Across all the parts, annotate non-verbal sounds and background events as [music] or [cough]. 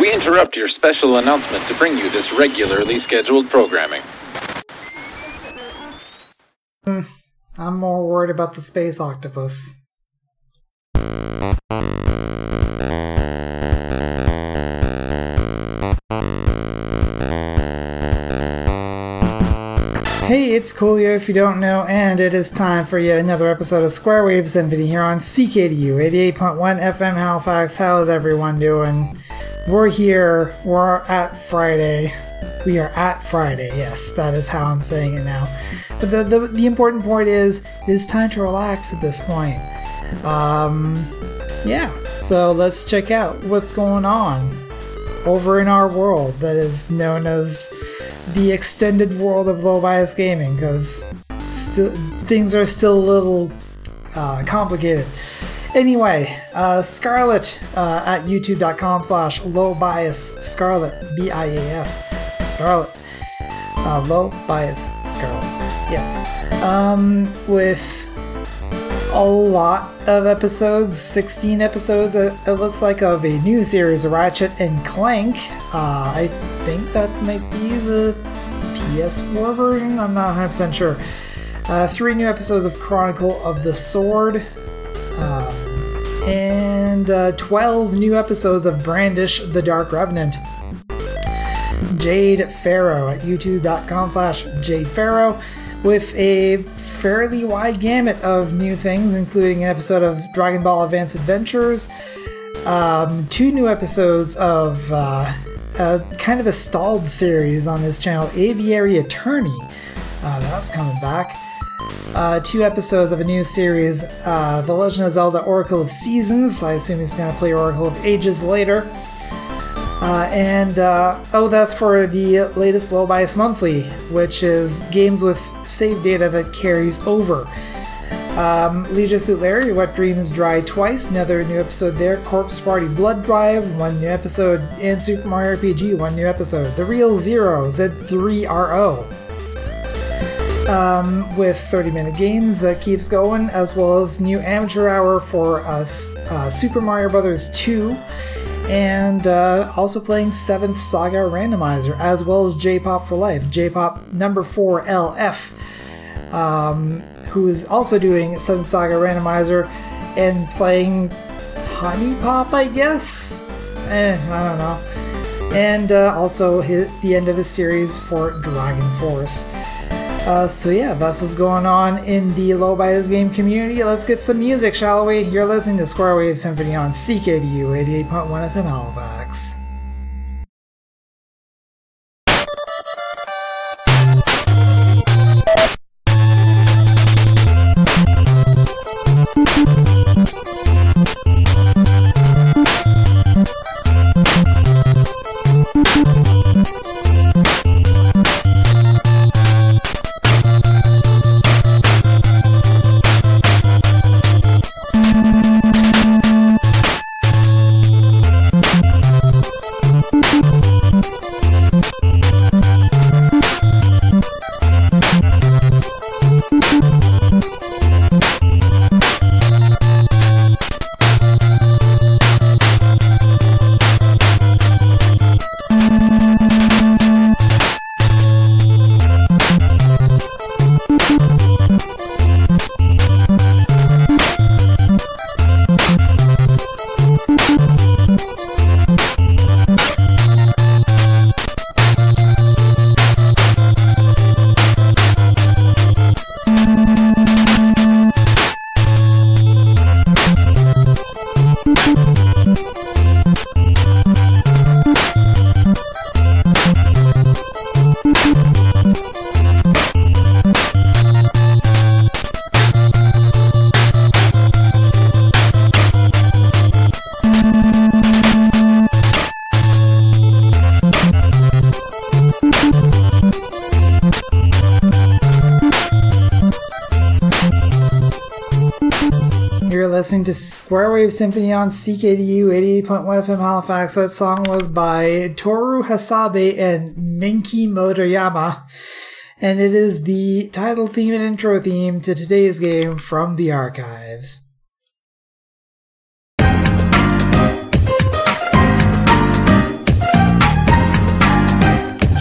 We interrupt your special announcement to bring you this regularly scheduled programming. Hmm, I'm more worried about the space octopus. Hey, it's Coolio if you don't know, and it is time for yet another episode of Square Wave Symphony here on CKDU 88.1 FM Halifax. How's everyone doing? We're here, we're at Friday. We are at Friday, yes, that is how I'm saying it now. But the, the, the important point is, it's time to relax at this point. Um, yeah, so let's check out what's going on over in our world that is known as the extended world of low bias gaming because still things are still a little uh, complicated. Anyway, uh, Scarlet uh, at youtube.com slash low bias Scarlet B I A S Scarlet uh, low bias Scarlet yes um, with a lot of episodes 16 episodes it, looks like of a new series Ratchet and Clank uh, I think that might be the PS4 version. I'm not 100% sure. Uh, three new episodes of Chronicle of the Sword. Um, and uh, 12 new episodes of Brandish the Dark Revenant. Jade Farrow at youtube.com slash Jade with a fairly wide gamut of new things, including an episode of Dragon Ball Advance Adventures, um, two new episodes of uh, uh, kind of a stalled series on his channel, Aviary Attorney. Uh, that's coming back. Uh, two episodes of a new series, uh, The Legend of Zelda Oracle of Seasons. I assume he's going to play Oracle of Ages later. Uh, and uh, oh, that's for the latest Low Bias Monthly, which is games with save data that carries over. Um, Leisure Suit Larry, Wet Dreams Dry Twice, another new episode there. Corpse Party Blood Drive, one new episode. And Super Mario RPG, one new episode. The Real Zero, Z3RO. Um, with 30 minute games that keeps going, as well as new amateur hour for us, uh, Super Mario Brothers 2, and uh, also playing 7th Saga Randomizer, as well as J Pop for Life, J Pop number 4 LF. Um, who is also doing Seventh Saga Randomizer and playing Honey Pop, I guess? Eh, I don't know. And uh, also his, the end of his series for Dragon Force. Uh, so yeah, that's what's going on in the Low Bias game community. Let's get some music, shall we? You're listening to Square Wave Symphony on CKDU 88.1 FM Halifax. Listening Square Wave Symphony on CKDU 88.1 FM Halifax. That song was by Toru Hasabe and Minky Motoyama. And it is the title theme and intro theme to today's game from the archives.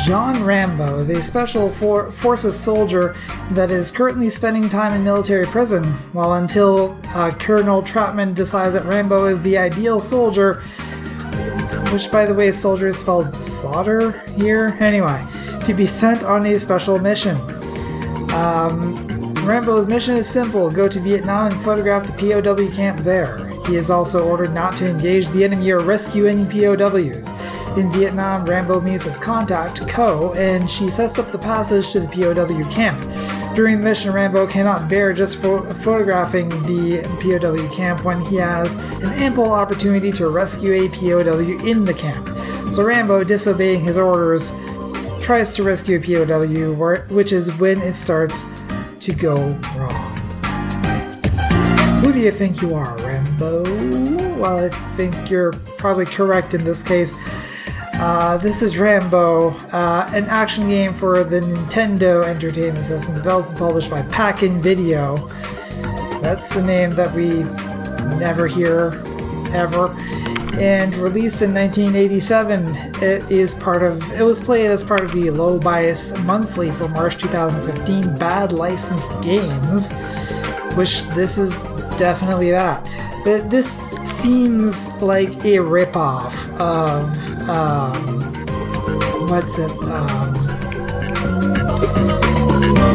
Rambo is a special for- forces soldier that is currently spending time in military prison. While until uh, Colonel Trautman decides that Rambo is the ideal soldier, which by the way, soldier is spelled solder here. Anyway, to be sent on a special mission. Um, Rambo's mission is simple go to Vietnam and photograph the POW camp there. He is also ordered not to engage the enemy or rescue any POWs. In Vietnam, Rambo meets his contact, Ko, and she sets up the passage to the POW camp. During the mission, Rambo cannot bear just pho- photographing the POW camp when he has an ample opportunity to rescue a POW in the camp. So Rambo, disobeying his orders, tries to rescue a POW, which is when it starts to go wrong. Who do you think you are, Rambo? Well, I think you're probably correct in this case. Uh, this is Rambo, uh, an action game for the Nintendo Entertainment System, developed and published by Pack-In Video. That's the name that we never hear ever. And released in 1987, it is part of. It was played as part of the Low Bias Monthly for March 2015 Bad Licensed Games, which this is definitely that. This seems like a ripoff of um, what's it? Um,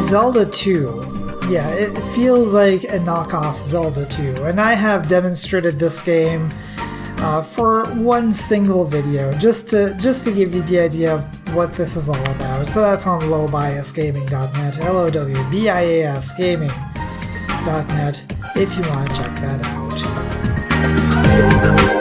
Zelda 2. Yeah, it feels like a knockoff Zelda 2, and I have demonstrated this game uh, for one single video, just to just to give you the idea of what this is all about. So that's on lowbiasgaming.net, L-O-W-B-I-A-S gaming.net, if you want to check that out. PK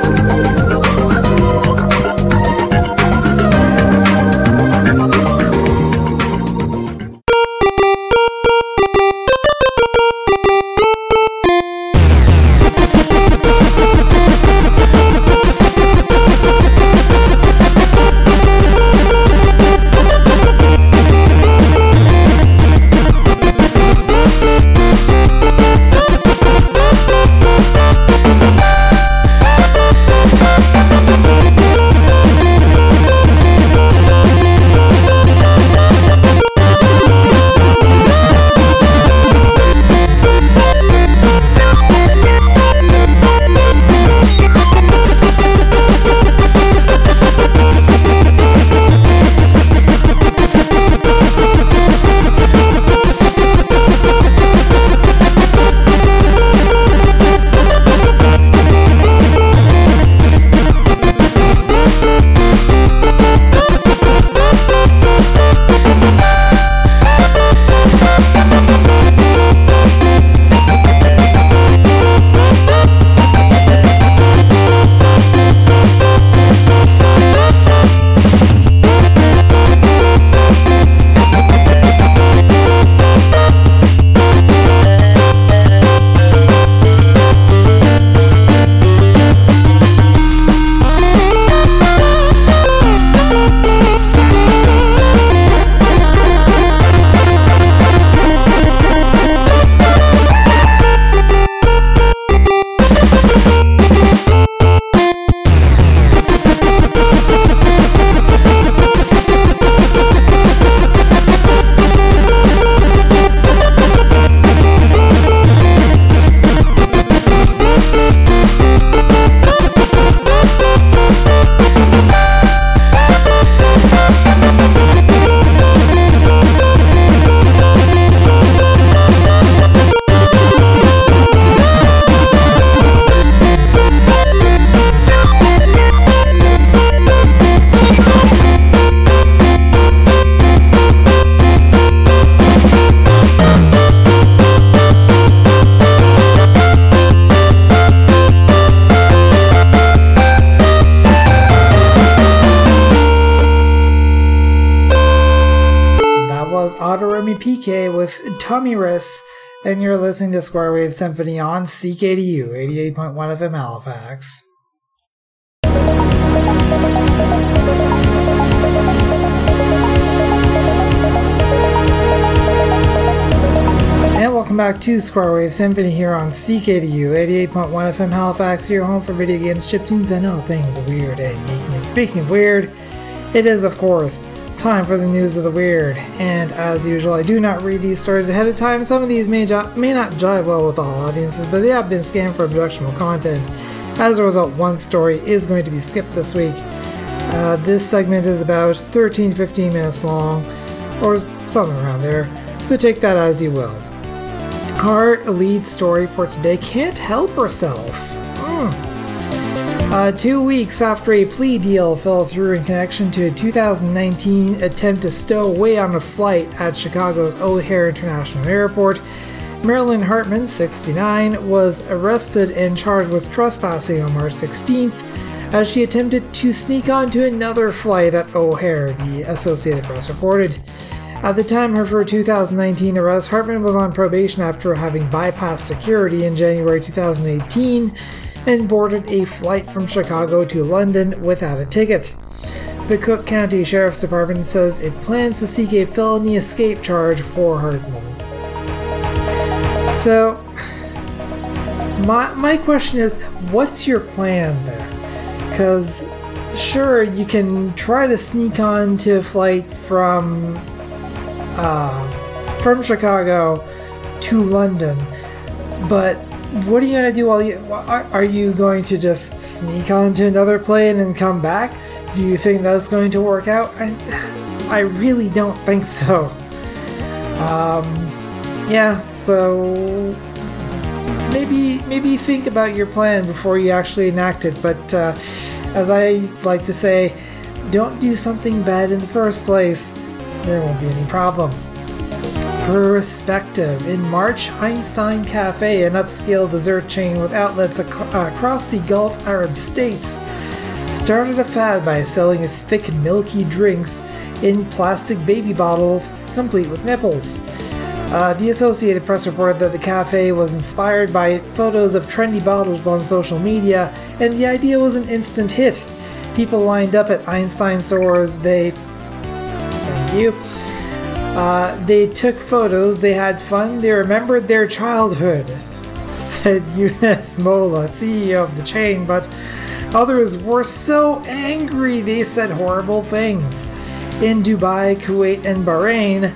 and you're listening to Square Wave Symphony on CKDU 88.1 FM Halifax. And welcome back to Square Wave Symphony here on CKDU 88.1 FM Halifax, your home for video games, chiptunes, and all things weird and geeky. And speaking of weird, it is, of course, time for the news of the weird. And as usual, I do not read these stories ahead of time. Some of these may, may not jive well with all audiences, but they have been scanned for objectionable content. As a result, one story is going to be skipped this week. Uh, this segment is about 13 15 minutes long, or something around there, so take that as you will. Our lead story for today can't help herself. Mm. Uh, two weeks after a plea deal fell through in connection to a 2019 attempt to stow away on a flight at Chicago's O'Hare International Airport, Marilyn Hartman, 69, was arrested and charged with trespassing on March 16th as she attempted to sneak onto another flight at O'Hare, the Associated Press reported. At the time of her 2019 arrest, Hartman was on probation after having bypassed security in January 2018 and boarded a flight from Chicago to London without a ticket. The Cook County Sheriff's Department says it plans to seek a felony escape charge for Hartman. So, my, my question is what's your plan there? Because, sure, you can try to sneak on to a flight from, uh, from Chicago to London, but what are you gonna do while you are, are you going to just sneak onto another plane and come back? Do you think that's going to work out? I, [sighs] I really don't think so. Um, yeah so maybe maybe think about your plan before you actually enact it but uh, as i like to say don't do something bad in the first place. There won't be any problem Perspective. In March, Einstein Cafe, an upscale dessert chain with outlets ac- across the Gulf Arab states, started a fad by selling its thick, milky drinks in plastic baby bottles, complete with nipples. Uh, the Associated Press reported that the cafe was inspired by photos of trendy bottles on social media, and the idea was an instant hit. People lined up at Einstein stores. They. Thank you uh, they took photos, they had fun, they remembered their childhood, [laughs] said Younes Mola, CEO of the chain, but others were so angry they said horrible things. In Dubai, Kuwait, and Bahrain,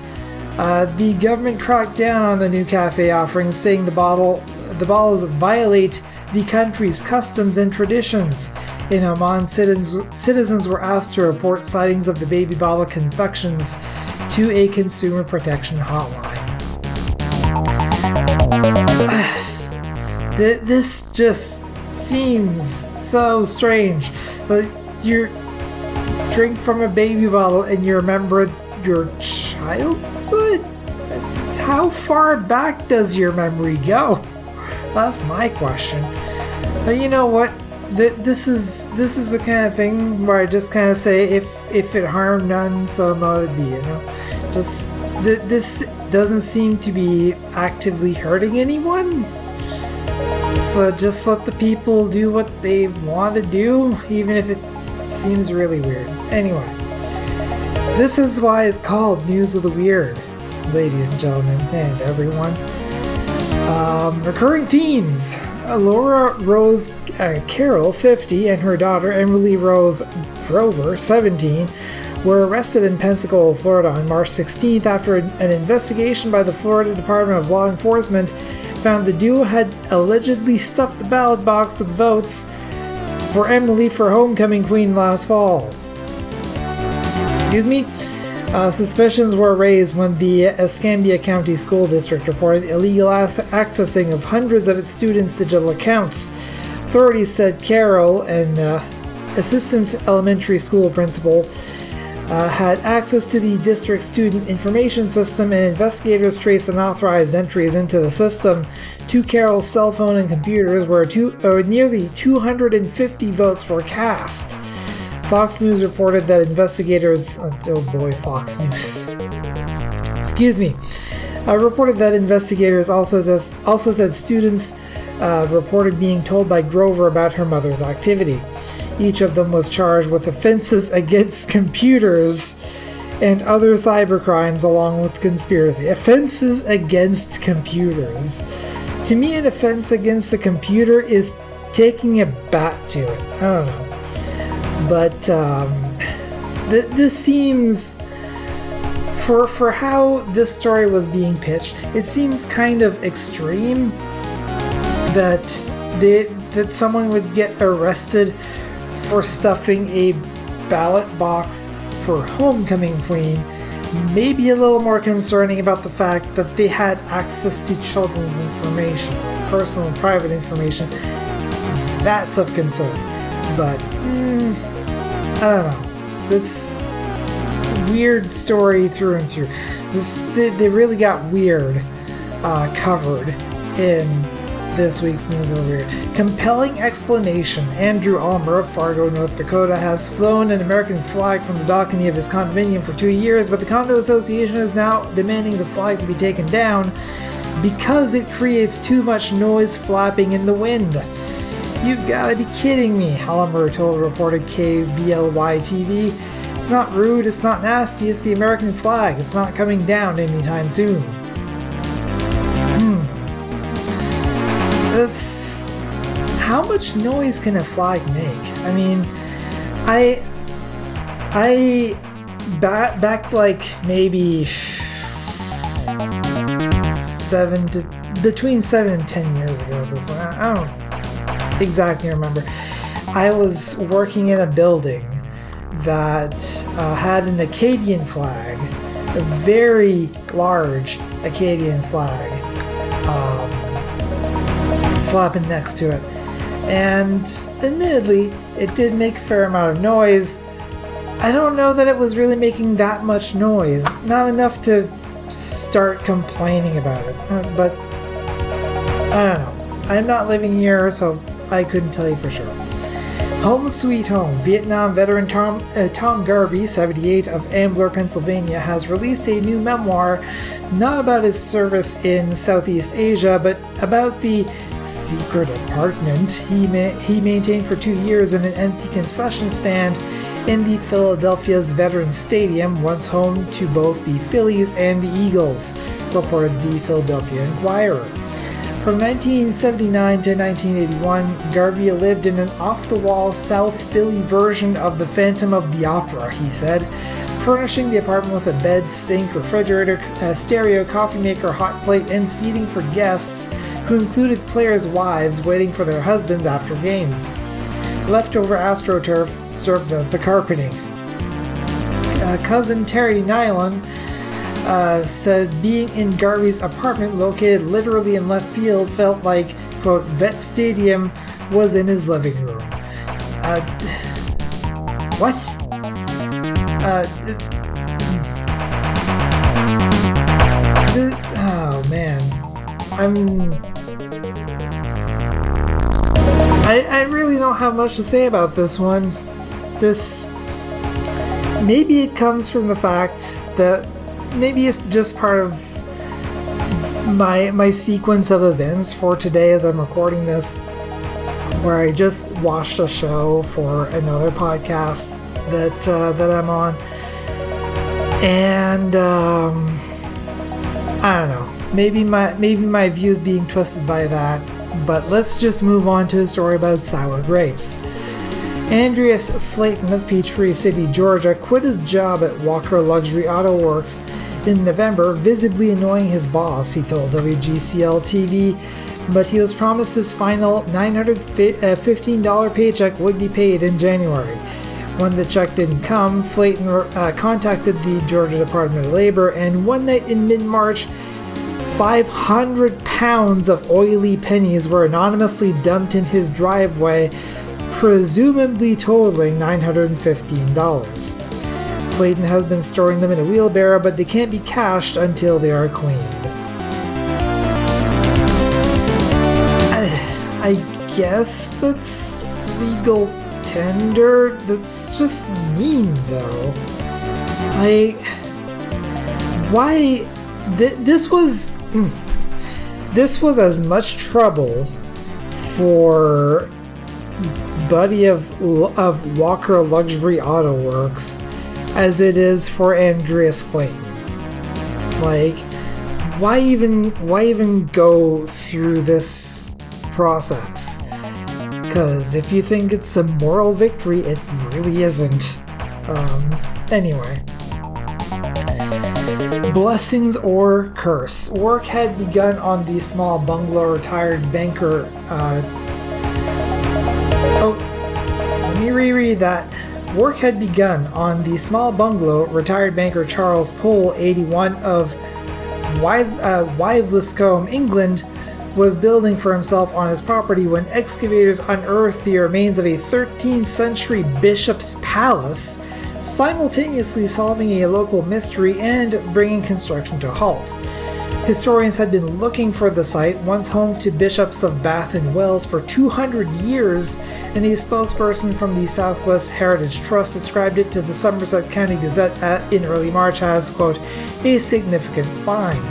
uh, the government cracked down on the new cafe offerings, saying the bottle the bottles violate the country's customs and traditions. In Oman, citizens, citizens were asked to report sightings of the baby bottle confections to a consumer protection hotline. [sighs] this just seems so strange. But you drink from a baby bottle and you remember your childhood? How far back does your memory go? That's my question. But you know what? This is this is the kind of thing where I just kind of say if if it harmed none, so it be. You know. Just th- this doesn't seem to be actively hurting anyone. So just let the people do what they want to do, even if it seems really weird. Anyway, this is why it's called News of the Weird, ladies and gentlemen, and everyone. Um, recurring themes. Laura Rose uh, Carroll, 50, and her daughter Emily Rose Grover, 17, were arrested in Pensacola, Florida on March 16th after an investigation by the Florida Department of Law Enforcement found the duo had allegedly stuffed the ballot box with votes for Emily for homecoming queen last fall. Excuse me? Uh, suspicions were raised when the Escambia County School District reported illegal accessing of hundreds of its students' digital accounts. Authorities said Carroll, an uh, assistant elementary school principal, uh, had access to the district student information system, and investigators traced unauthorized entries into the system to Carroll's cell phone and computers, where two, uh, nearly 250 votes were cast. Fox News reported that investigators, uh, oh boy, Fox News, excuse me, uh, reported that investigators also this, also said students uh, reported being told by Grover about her mother's activity. Each of them was charged with offenses against computers and other cybercrimes along with conspiracy. Offenses against computers. To me, an offense against a computer is taking a bat to it. I don't know. But um, th- this seems for for how this story was being pitched, it seems kind of extreme that they, that someone would get arrested for stuffing a ballot box for homecoming queen. Maybe a little more concerning about the fact that they had access to children's information, personal and private information. That's of concern. But mm, I don't know. It's weird story through and through. This they, they really got weird uh, covered in this week's News Weird. Compelling explanation. Andrew Ulmer of Fargo, North Dakota, has flown an American flag from the balcony of his condominium for two years, but the condo association is now demanding the flag to be taken down because it creates too much noise flapping in the wind. You've gotta be kidding me, Ulmer told reported KVLY TV. It's not rude, it's not nasty, it's the American flag. It's not coming down anytime soon. That's. How much noise can a flag make? I mean, I. I. Back, back like maybe. Seven to. Between seven and ten years ago, this one. I, don't exactly remember. I was working in a building that uh, had an Acadian flag, a very large Acadian flag, flapping next to it. And admittedly, it did make a fair amount of noise. I don't know that it was really making that much noise, not enough to start complaining about it. Uh, but I don't know. I'm not living here, so I couldn't tell you for sure. Home Sweet Home. Vietnam veteran Tom, uh, Tom Garvey, 78, of Ambler, Pennsylvania, has released a new memoir not about his service in Southeast Asia, but about the secret apartment he, ma- he maintained for two years in an empty concession stand in the Philadelphia's Veterans Stadium, once home to both the Phillies and the Eagles, reported the Philadelphia Inquirer. From 1979 to 1981, Garvey lived in an off the wall South Philly version of the Phantom of the Opera, he said, furnishing the apartment with a bed, sink, refrigerator, stereo, coffee maker, hot plate, and seating for guests who included players' wives waiting for their husbands after games. Leftover AstroTurf served as the carpeting. Uh, cousin Terry Nylon uh, said being in Garvey's apartment, located literally in left field, felt like, quote, Vet Stadium was in his living room. Uh, what? Uh, oh man. I'm. I, I really don't have much to say about this one. This. Maybe it comes from the fact that maybe it's just part of my my sequence of events for today as I'm recording this where I just watched a show for another podcast that uh, that I'm on. And um, I don't know. Maybe my maybe my views being twisted by that but let's just move on to a story about sour grapes Andreas Flaten of Peachtree City, Georgia, quit his job at Walker Luxury Auto Works in November, visibly annoying his boss, he told WGCL TV, but he was promised his final $915 paycheck would be paid in January. When the check didn't come, Flaten uh, contacted the Georgia Department of Labor, and one night in mid March, 500 pounds of oily pennies were anonymously dumped in his driveway presumably totaling $915. Clayton has been storing them in a wheelbarrow, but they can't be cashed until they are cleaned. I, [sighs] I guess that's legal tender. That's just mean, though. Like, why? Th- this was. Mm, this was as much trouble for buddy of of Walker Luxury Auto Works as it is for Andreas Flaten. Like, why even why even go through this process? Because if you think it's a moral victory, it really isn't. Um, anyway. Blessings or curse. Work had begun on the small bungalow retired banker. Uh, reread that. Work had begun on the small bungalow retired banker Charles Pole, 81, of Wive, uh, England, was building for himself on his property when excavators unearthed the remains of a 13th century bishop's palace simultaneously solving a local mystery and bringing construction to a halt. Historians had been looking for the site, once home to bishops of Bath and Wells, for 200 years, and a spokesperson from the Southwest Heritage Trust described it to the Somerset County Gazette at, in early March as, quote, a significant find.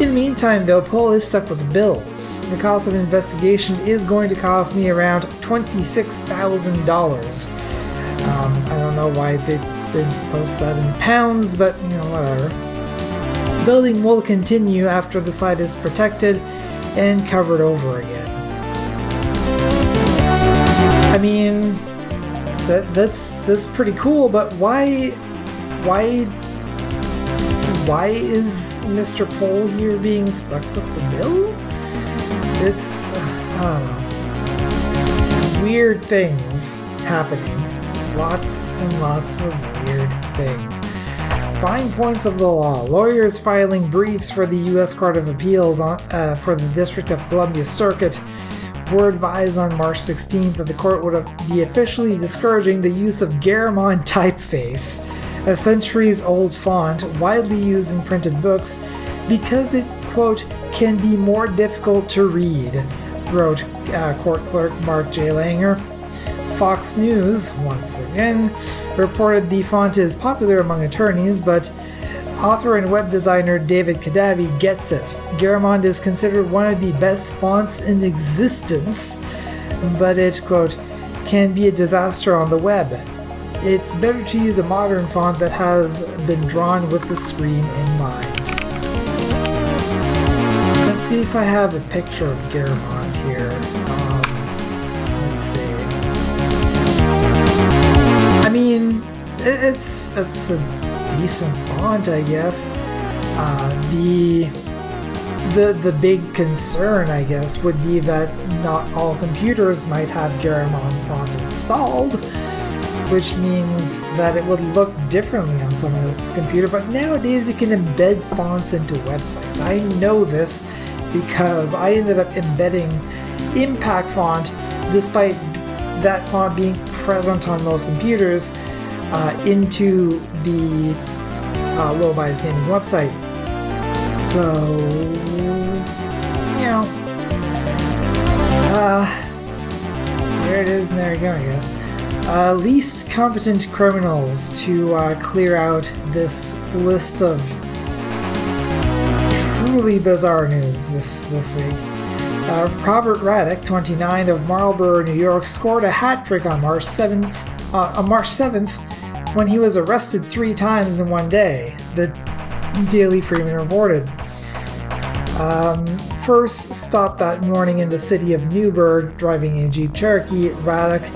In the meantime, though, Paul is stuck with a bill. The cost of investigation is going to cost me around $26,000. Um, I don't know why they didn't post that in pounds, but you know, whatever. Building will continue after the site is protected and covered over again. I mean, that that's that's pretty cool, but why, why, why is Mr. Pole here being stuck with the bill? It's I don't know. Weird things happening lots and lots of weird things. Fine points of the law. Lawyers filing briefs for the U.S. Court of Appeals on, uh, for the District of Columbia Circuit were advised on March 16th that the court would be officially discouraging the use of Garamond [laughs] typeface, a centuries old font widely used in printed books, because it, quote, can be more difficult to read, wrote uh, court clerk Mark J. Langer. Fox News, once again, reported the font is popular among attorneys, but author and web designer David Kadavy gets it. Garamond is considered one of the best fonts in existence, but it, quote, can be a disaster on the web. It's better to use a modern font that has been drawn with the screen in mind. Let's see if I have a picture of Garamond it's it's a decent font, I guess. Uh, the the the big concern, I guess, would be that not all computers might have Garamond font installed, which means that it would look differently on someone's computer. But nowadays, you can embed fonts into websites. I know this because I ended up embedding Impact Font, despite that font being present on most computers uh, into the uh, Low Bias Gaming website. So, you know, uh, there it is, and there you go, I guess. Uh, least competent criminals to uh, clear out this list of truly bizarre news this this week. Uh, Robert Radek, 29 of Marlborough, New York, scored a hat trick on March 7th, uh, on March 7th when he was arrested three times in one day, the Daily Freeman reported. Um, first stopped that morning in the city of Newburgh, driving a Jeep Cherokee, Radek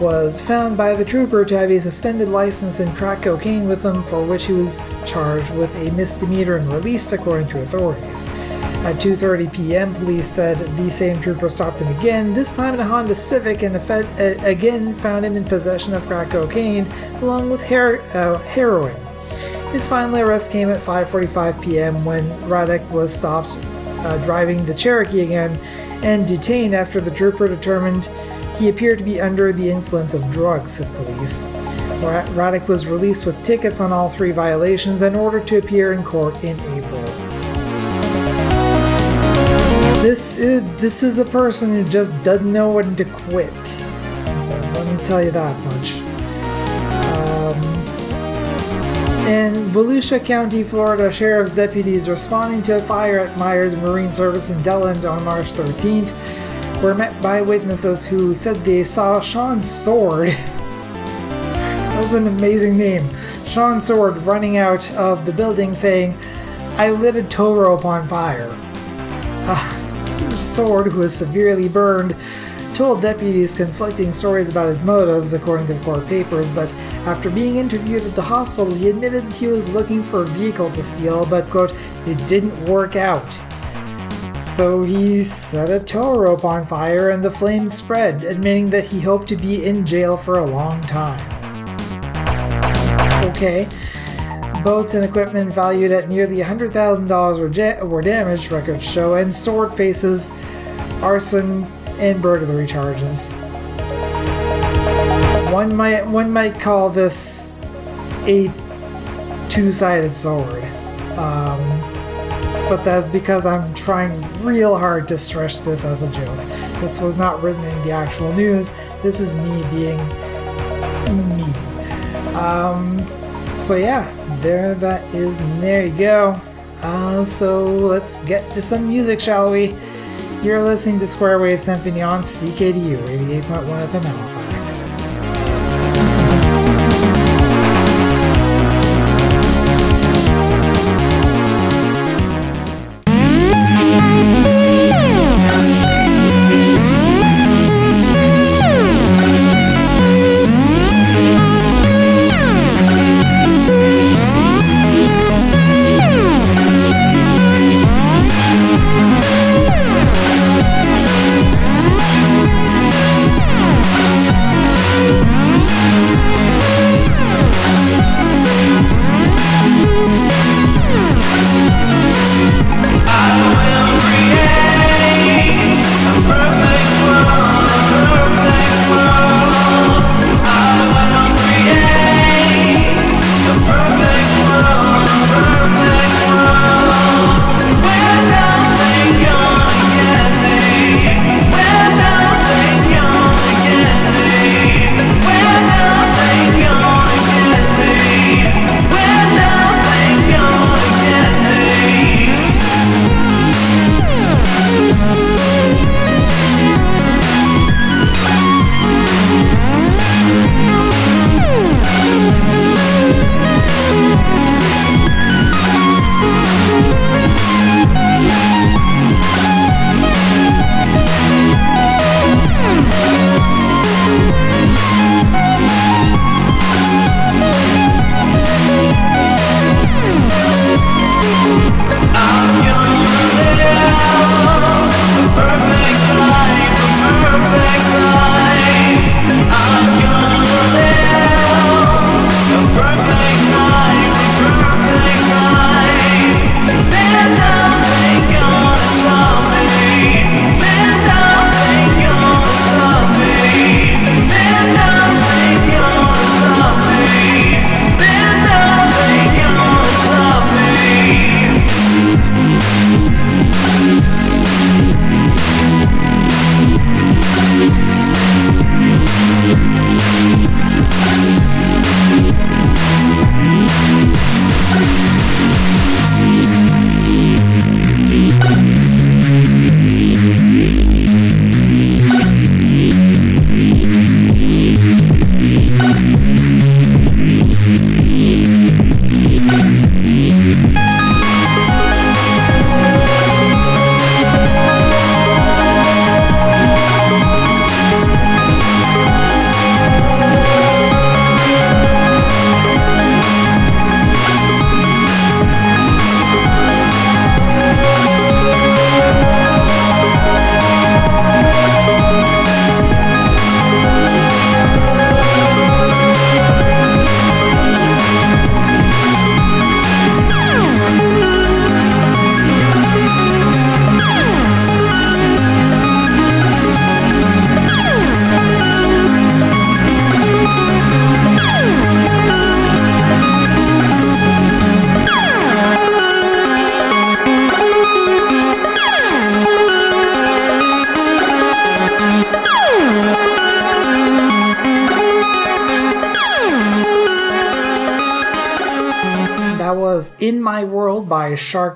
was found by the trooper to have a suspended license and crack cocaine with him, for which he was charged with a misdemeanor and released, according to authorities. At 2:30 p.m., police said the same trooper stopped him again, this time in a Honda Civic, and again found him in possession of crack cocaine along with her- uh, heroin. His final arrest came at 5:45 p.m. when Radek was stopped uh, driving the Cherokee again and detained after the trooper determined he appeared to be under the influence of drugs, said police. Radek was released with tickets on all three violations and ordered to appear in court in This is this is a person who just doesn't know when to quit. Let me tell you that much. Um, in Volusia County, Florida, sheriff's deputies responding to a fire at Myers Marine Service in Deland on March 13th were met by witnesses who said they saw Sean Sword. [laughs] that was an amazing name. Sean Sword running out of the building saying, I lit a tow rope on fire. [laughs] Ah, Sword, who was severely burned, told deputies conflicting stories about his motives, according to court papers, but after being interviewed at the hospital, he admitted he was looking for a vehicle to steal, but, quote, it didn't work out. So he set a tow rope on fire and the flames spread, admitting that he hoped to be in jail for a long time. Okay. Boats and equipment valued at nearly $100,000 were, ja- were damaged, records show, and Stewart faces arson and burglary charges. One might one might call this a two-sided sword. Um, but that's because I'm trying real hard to stretch this as a joke. This was not written in the actual news. This is me being me. Um, so yeah, there that is, and there you go. Uh, so let's get to some music, shall we? You're listening to Square Wave Symphony on CKDU 88.1 FM Halifax.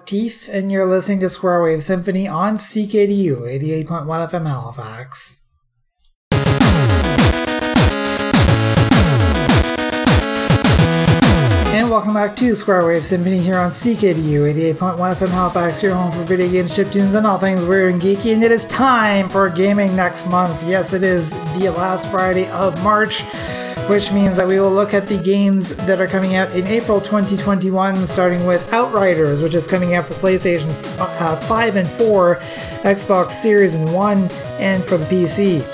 Teeth, and you're listening to Square Wave Symphony on CKDU 88.1 FM Halifax. And welcome back to Square Wave Symphony here on CKDU 88.1 FM Halifax, your home for video games, chiptunes, and all things weird and geeky. And it is time for gaming next month. Yes, it is the last Friday of March, which means that we will look at the games that are coming out in April 2021, starting with Outriders, which is coming out for PlayStation uh, 5 and 4, Xbox Series and 1, and for the PC.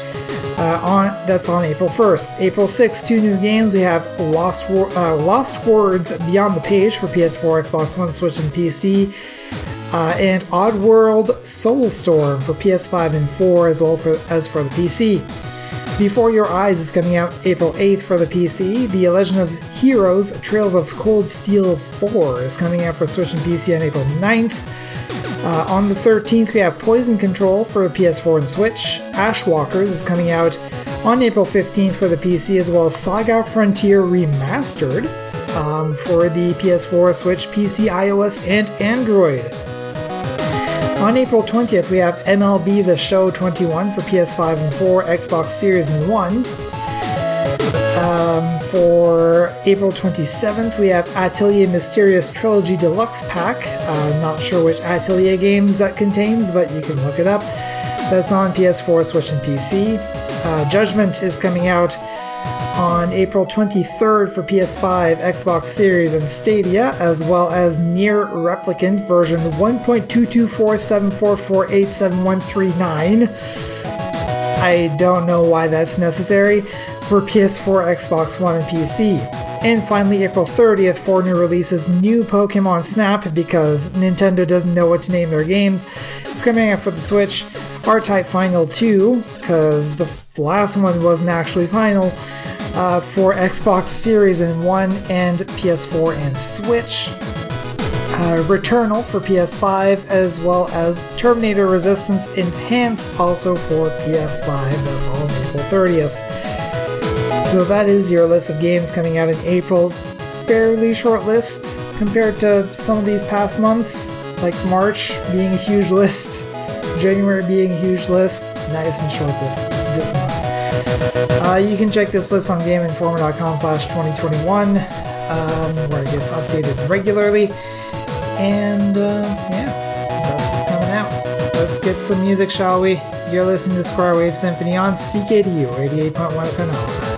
Uh, on that's on April 1st. April 6th, two new games. We have Lost uh, Lost Words Beyond the Page for PS4, Xbox One, Switch, and PC, uh, and Oddworld Soulstorm for PS5 and 4, as well for, as for the PC. Before Your Eyes is coming out April 8th for the PC. The Legend of Heroes Trails of Cold Steel 4 is coming out for Switch and PC on April 9th. Uh, on the 13th, we have Poison Control for PS4 and Switch. Ashwalkers is coming out on April 15th for the PC, as well as Saga Frontier Remastered um, for the PS4, Switch, PC, iOS, and Android. On April 20th, we have MLB The Show 21 for PS5 and 4, Xbox Series and 1. Um, for April 27th, we have Atelier Mysterious Trilogy Deluxe Pack. Uh, not sure which Atelier games that contains, but you can look it up. That's on PS4, Switch, and PC. Uh, Judgment is coming out on April 23rd for PS5, Xbox Series, and Stadia, as well as NieR Replicant version 1.22474487139. I don't know why that's necessary for PS4, Xbox One, and PC. And finally, April 30th, Fortnite releases new Pokemon Snap because Nintendo doesn't know what to name their games. It's coming out for the Switch, R-Type Final 2, because the last one wasn't actually final, uh, for Xbox Series and 1 and PS4 and Switch. Uh, Returnal for PS5, as well as Terminator Resistance Enhanced, also for PS5. That's all April 30th. So that is your list of games coming out in April. Fairly short list compared to some of these past months, like March being a huge [laughs] list, January being a huge list. Nice and short this this month. Uh, you can check this list on GameInformer.com slash 2021, um, where it gets updated regularly. And uh, yeah, that's what's coming out. Let's get some music, shall we? You're listening to Square Wave Symphony on CKDU 88.1 FM.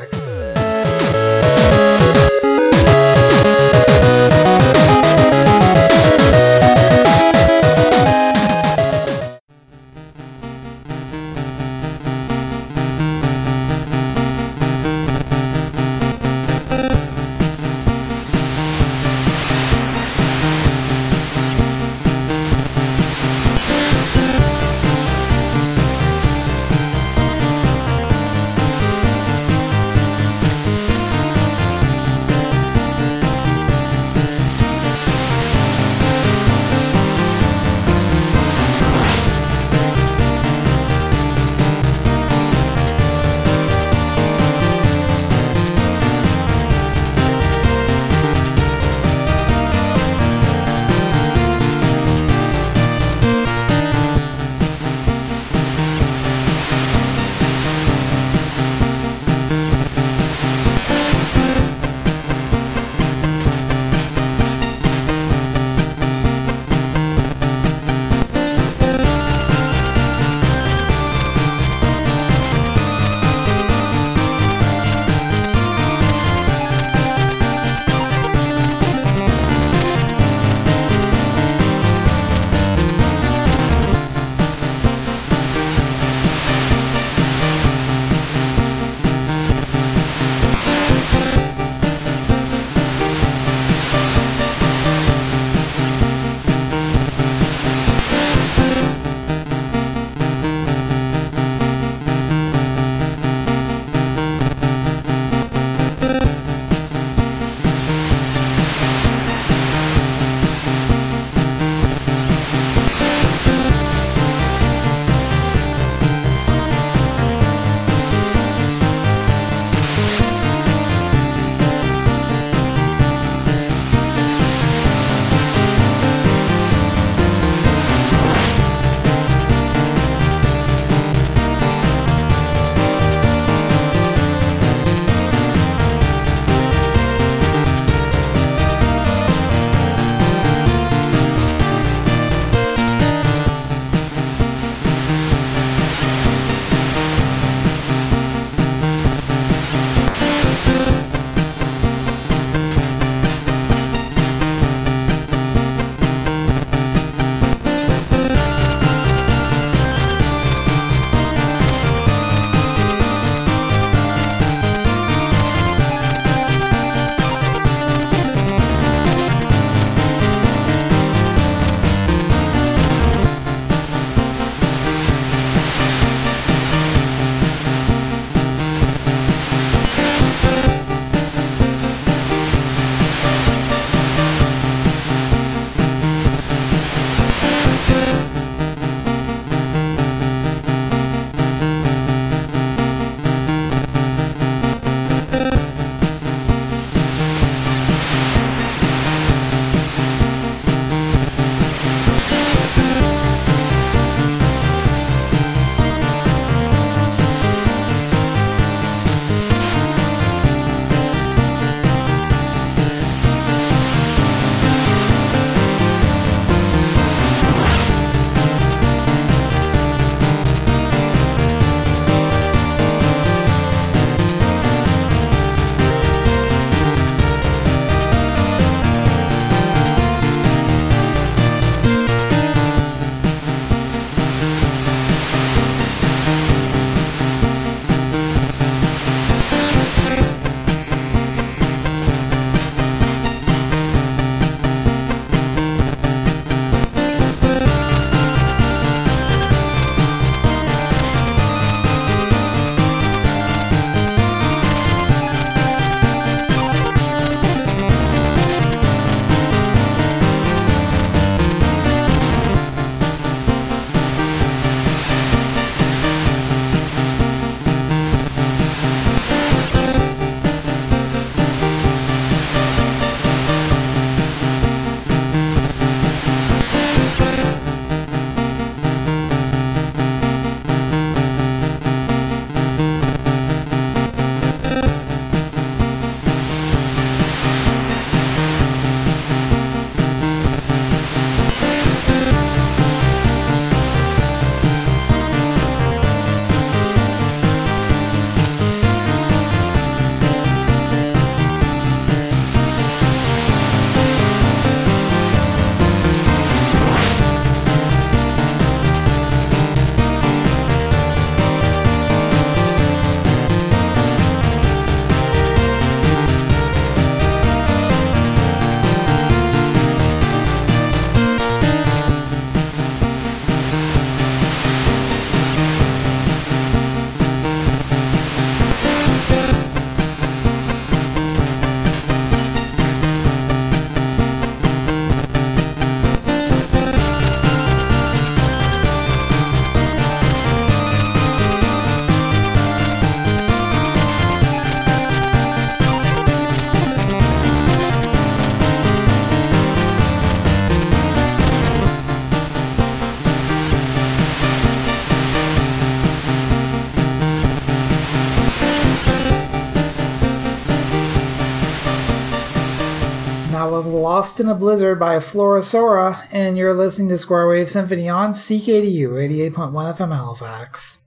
Lost in a Blizzard by Florasora, and you're listening to Square Wave Symphony on CKDU 88.1 FM Halifax.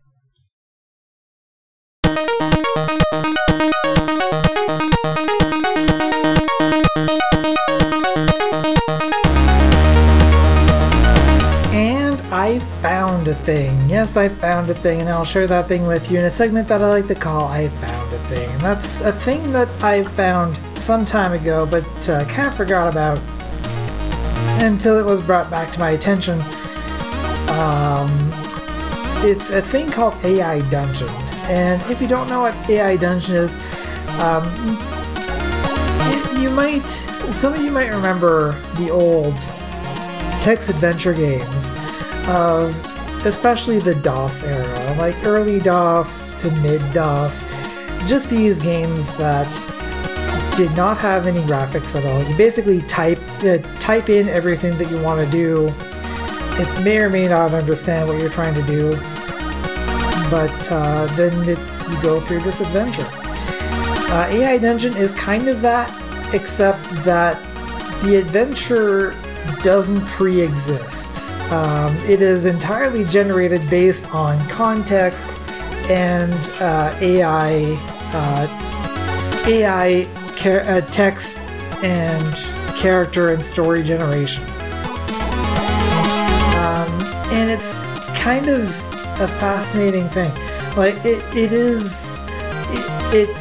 And I found a thing. Yes, I found a thing, and I'll share that thing with you in a segment that I like to call I Found a Thing. And that's a thing that I found some time ago, but uh, kind of forgot about until it was brought back to my attention. Um, it's a thing called AI Dungeon. And if you don't know what AI Dungeon is, um, it, you might, some of you might remember the old text adventure games of especially the DOS era, like early DOS to mid DOS. Just these games that did not have any graphics at all. You basically type uh, type in everything that you want to do. It may or may not understand what you're trying to do, but uh, then it, you go through this adventure. Uh, AI Dungeon is kind of that, except that the adventure doesn't pre-exist. Um, it is entirely generated based on context and uh, AI uh, AI char- uh, text and character and story generation. Um, and it's kind of a fascinating thing. Like it, it is, it, it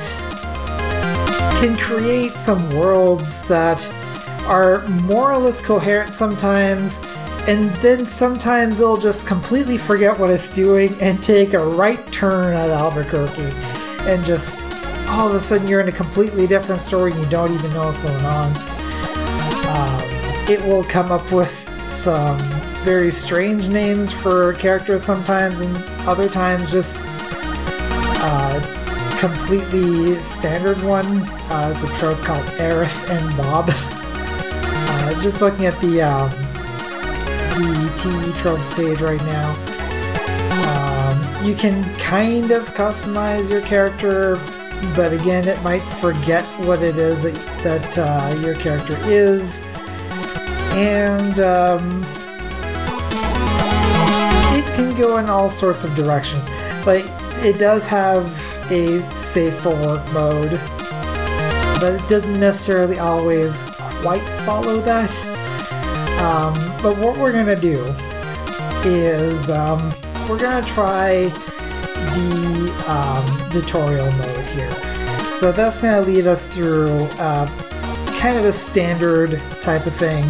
can create some worlds that are more or less coherent sometimes, and then sometimes it'll just completely forget what it's doing and take a right turn at Albuquerque and just all of a sudden you're in a completely different story and you don't even know what's going on. Um, it will come up with some very strange names for characters sometimes, and other times just uh, completely standard one. Uh, it's a trope called Aerith and Bob. [laughs] uh, just looking at the um, the TV tropes page right now. Um, you can kind of customize your character but again, it might forget what it is that, that uh, your character is, and um, it can go in all sorts of directions. But it does have a safe for work mode, but it doesn't necessarily always quite follow that. Um, but what we're gonna do is um, we're gonna try the um, tutorial mode. So that's going to lead us through uh, kind of a standard type of thing.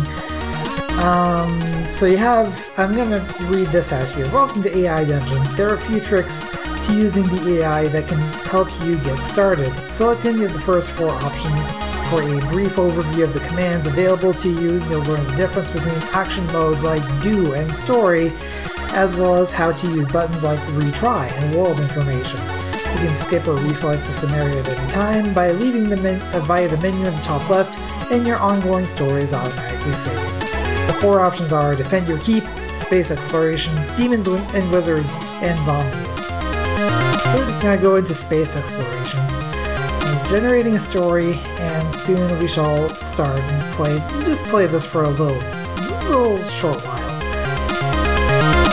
Um, so you have, I'm going to read this out here. Welcome to AI Dungeon. There are a few tricks to using the AI that can help you get started. Select any of the first four options for a brief overview of the commands available to you. You'll learn the difference between action modes like do and story, as well as how to use buttons like retry and world information. You can skip or reselect the scenario at any time by leaving the men- uh, via the menu in the top left, and your ongoing story is automatically saved. The four options are defend your keep, space exploration, demons and wizards, and zombies. Gonna go into space exploration. It's generating a story, and soon we shall start and play. Just play this for a little, little short.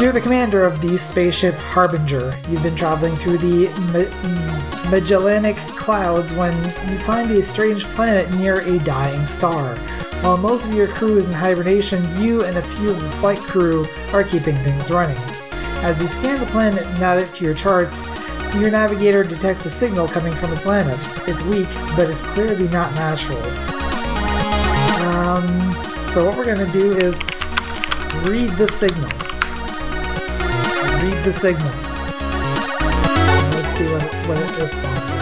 You're the commander of the spaceship Harbinger. You've been traveling through the Ma- Magellanic clouds when you find a strange planet near a dying star. While most of your crew is in hibernation, you and a few of the flight crew are keeping things running. As you scan the planet and add it to your charts, your navigator detects a signal coming from the planet. It's weak, but it's clearly not natural. Um, so what we're to do is read the signal read the signal. Let's see what what it responds.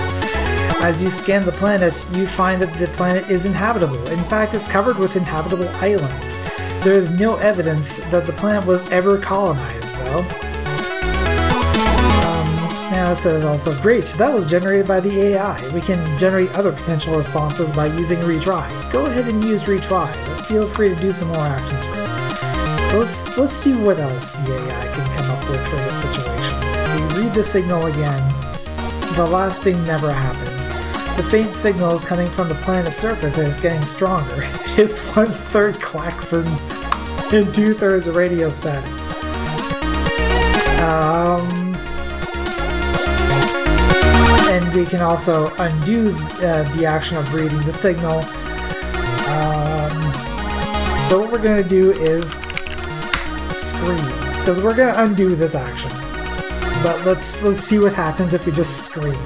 As you scan the planet, you find that the planet is inhabitable. In fact, it's covered with inhabitable islands. There is no evidence that the planet was ever colonized, though. Um, now it says also, great, that was generated by the AI. We can generate other potential responses by using retry. Go ahead and use retry, but feel free to do some more actions. So let's, let's see what else the AI can with for this situation. We read the signal again. The last thing never happened. The faint signal is coming from the planet's surface and it's getting stronger. [laughs] It's one third klaxon and two thirds radio static. Um, and we can also undo uh, the action of reading the signal. Um, so what we're going to do is scream because we're to undo this action. But let's let's see what happens if we just scream.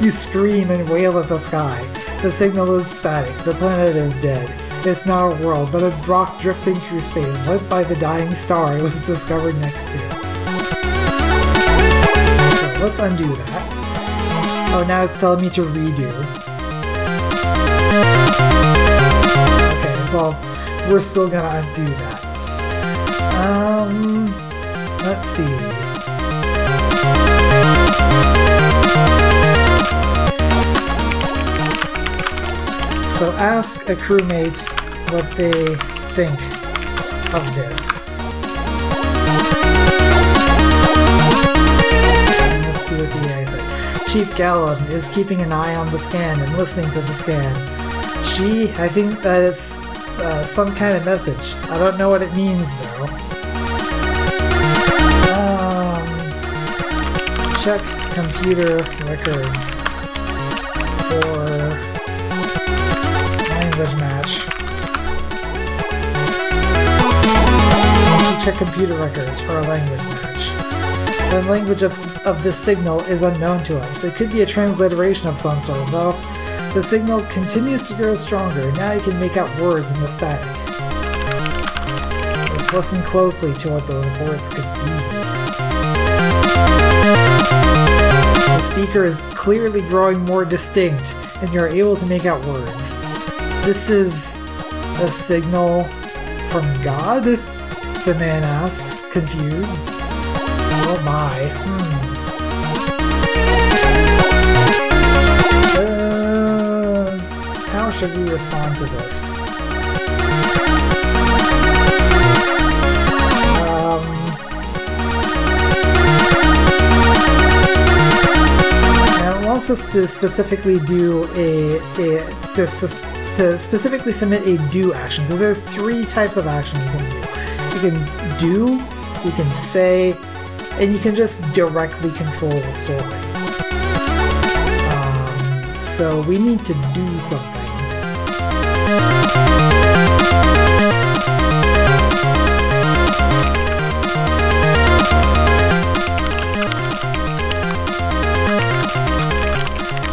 You scream and wail at the sky. The signal is static. The planet is dead. It's not a world, but a rock drifting through space, lit by the dying star it was discovered next to. So let's undo that. Oh, now it's telling me to redo. Okay, well, we're still gonna undo that. Um, let's see. So ask a crewmate what they think of this. Let's see what. Chief Gallon is keeping an eye on the scan and listening to the scan. She, I think that it's uh, some kind of message. I don't know what it means though. Check computer records for language match. Check computer records for a language match. The language of, of this signal is unknown to us. It could be a transliteration of some sort, though. The signal continues to grow stronger. Now you can make out words in the static. Let's listen closely to what those words could be. Speaker is clearly growing more distinct, and you're able to make out words. This is a signal from God? The man asks, confused. Oh my. Hmm. Uh, how should we respond to this? Us to specifically do a, a to, to specifically submit a do action because there's three types of action you can do. You can do, you can say, and you can just directly control the story. Um, so we need to do something.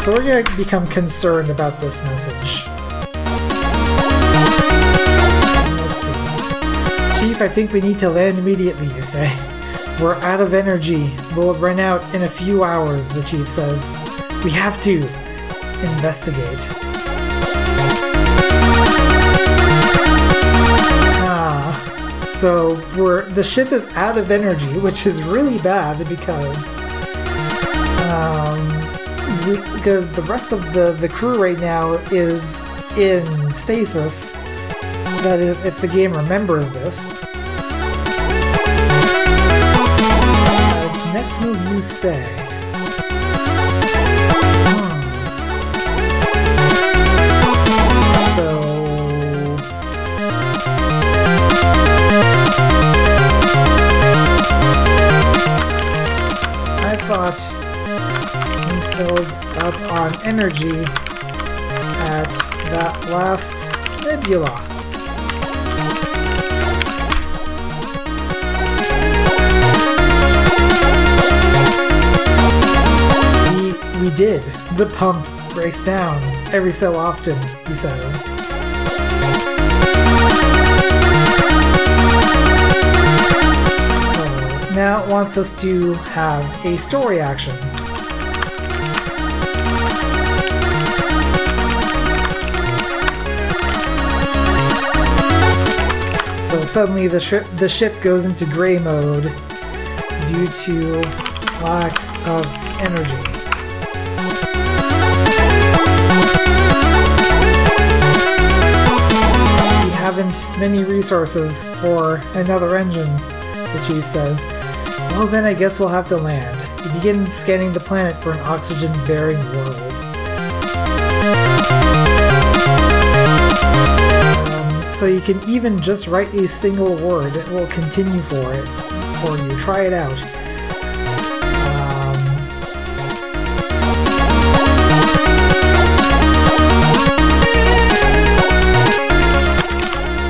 So we're gonna become concerned about this message. Chief, I think we need to land immediately, you say. We're out of energy. We'll run out in a few hours, the chief says. We have to investigate. Ah, so we're the ship is out of energy, which is really bad because we, because the rest of the the crew right now is in stasis. That is, if the game remembers this. Uh, next move you say. Up on energy at that last nebula. We, we did. The pump breaks down every so often, he says. Now it wants us to have a story action. So suddenly the ship the ship goes into gray mode due to lack of energy. We haven't many resources for another engine, the chief says. Well then I guess we'll have to land. You begin scanning the planet for an oxygen bearing world. So you can even just write a single word. It will continue for it for you. Try it out. Um,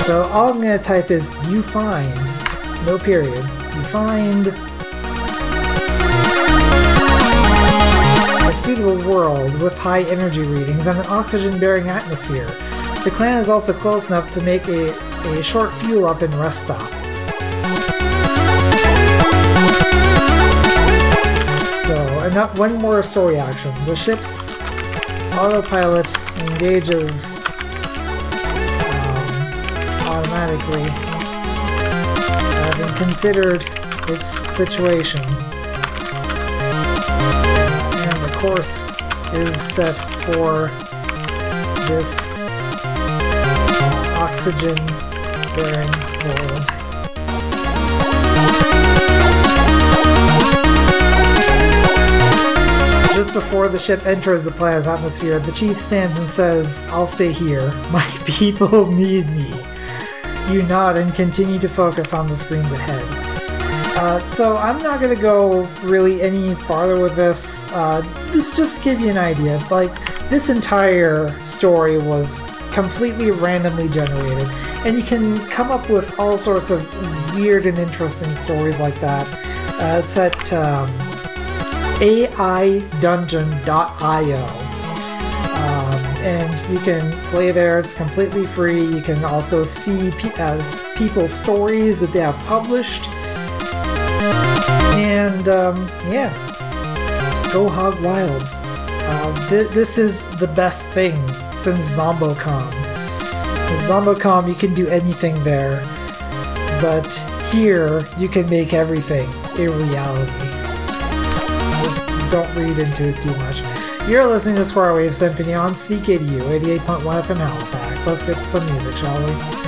so all I'm going to type is you find, no period, you find a suitable world with high energy readings and an oxygen bearing atmosphere. The clan is also close enough to make a, a short fuel up and rest stop. So, enough, one more story action. The ship's autopilot engages um, automatically, having considered its situation. And the course is set for this oxygen bearing world. Just before the ship enters the planet's atmosphere, the chief stands and says, I'll stay here. [laughs] My people need me. You nod and continue to focus on the screens ahead. Uh, so I'm not to go really any farther with this. Uh, this just give you an idea. Like, this entire story was completely randomly generated. And you can come up with all sorts of weird and interesting stories like that. Uh, it's at um, aidungeon.io. Um, and you can play there, it's completely free. You can also see pe- uh, people's stories that they have published. And um, yeah, go hog wild. Uh, th- this is the best thing since Zombocom. Zombocom, you can do anything there, but here you can make everything a reality. Just don't read into it too much. You're listening to Square Wave Symphony on CKDU 88.1 FM Halifax. Let's get some music, shall we?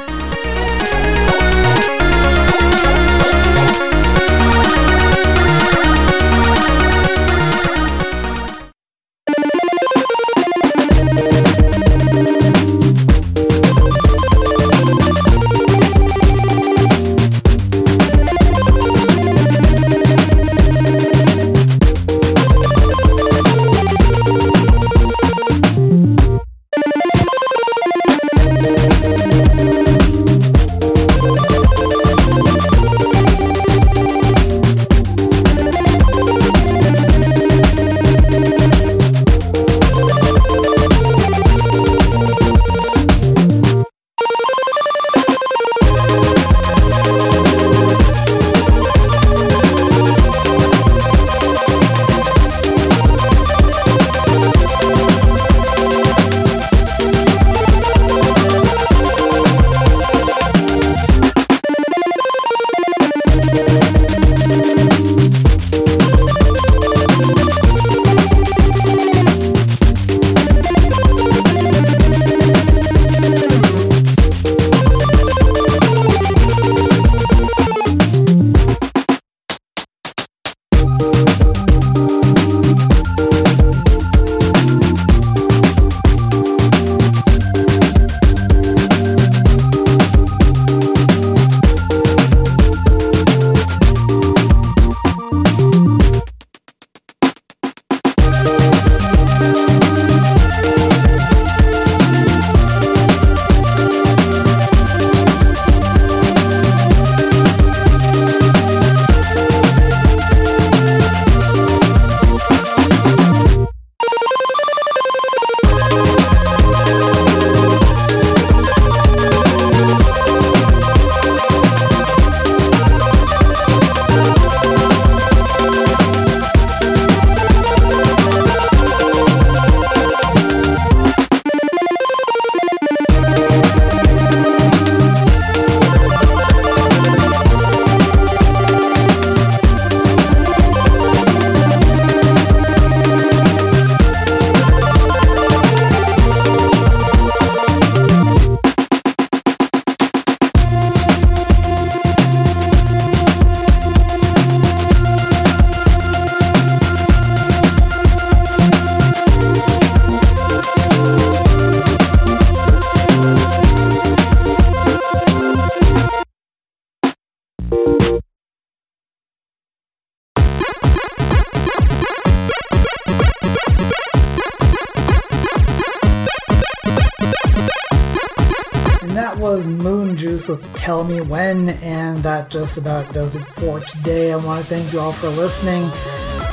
Tell Me When, and that just about does it for today. I want to thank you all for listening.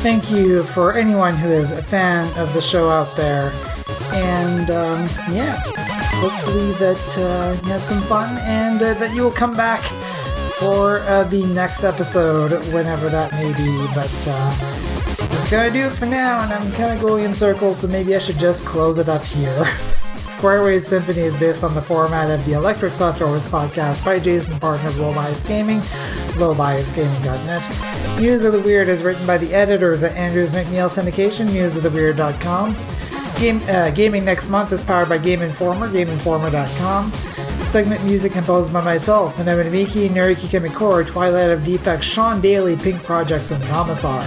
Thank you for anyone who is a fan of the show out there, and um, yeah, hopefully that uh, you had some fun and uh, that you will come back for uh, the next episode, whenever that may be. But uh, that's gonna do it for now, and I'm kind of going in circles, so maybe I should just close it up here. [laughs] Square Wave Symphony is based on the format of the Electric Leftovers podcast by Jason Partner of Low Bias Gaming, lowbiasgaming.net. News of the Weird is written by the editors at Andrews McMeel Syndication, newsoftheweird.com. Game, uh, gaming next month is powered by Game Informer, GameInformer.com. Segment music composed by myself, Manemi Miki, Nariki Kimikor, Twilight of Defects, Sean Daly, Pink Projects, and Commissar.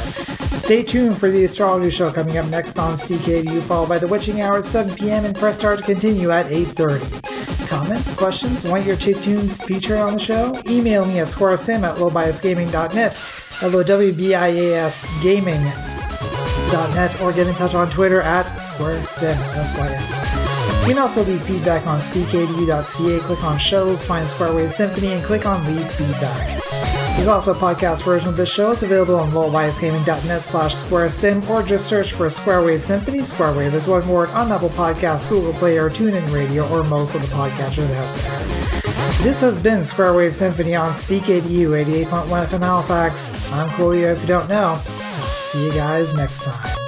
Stay tuned for the astrology show coming up next on CKDU, followed by the witching hour at 7 p.m. and press start to continue at 8.30. Comments, questions, want your chip tunes featured on the show? Email me at squaresym at lowbiasgaming.net, L-O-W-B-I-A-S gaming.net, or get in touch on Twitter at squaresym, S-Y-M. You can also leave feedback on ckdu.ca, click on shows, find Square Wave Symphony, and click on leave feedback. There's also a podcast version of this show. It's available on lowbiasgaming.net slash squaresym, or just search for Square Wave Symphony. Square Wave is one word on Apple Podcasts, Google Play, or TuneIn Radio, or most of the podcatchers out there. This has been Square Wave Symphony on CKDU 88.1 FM Halifax. I'm Coolio if you don't know. See you guys next time.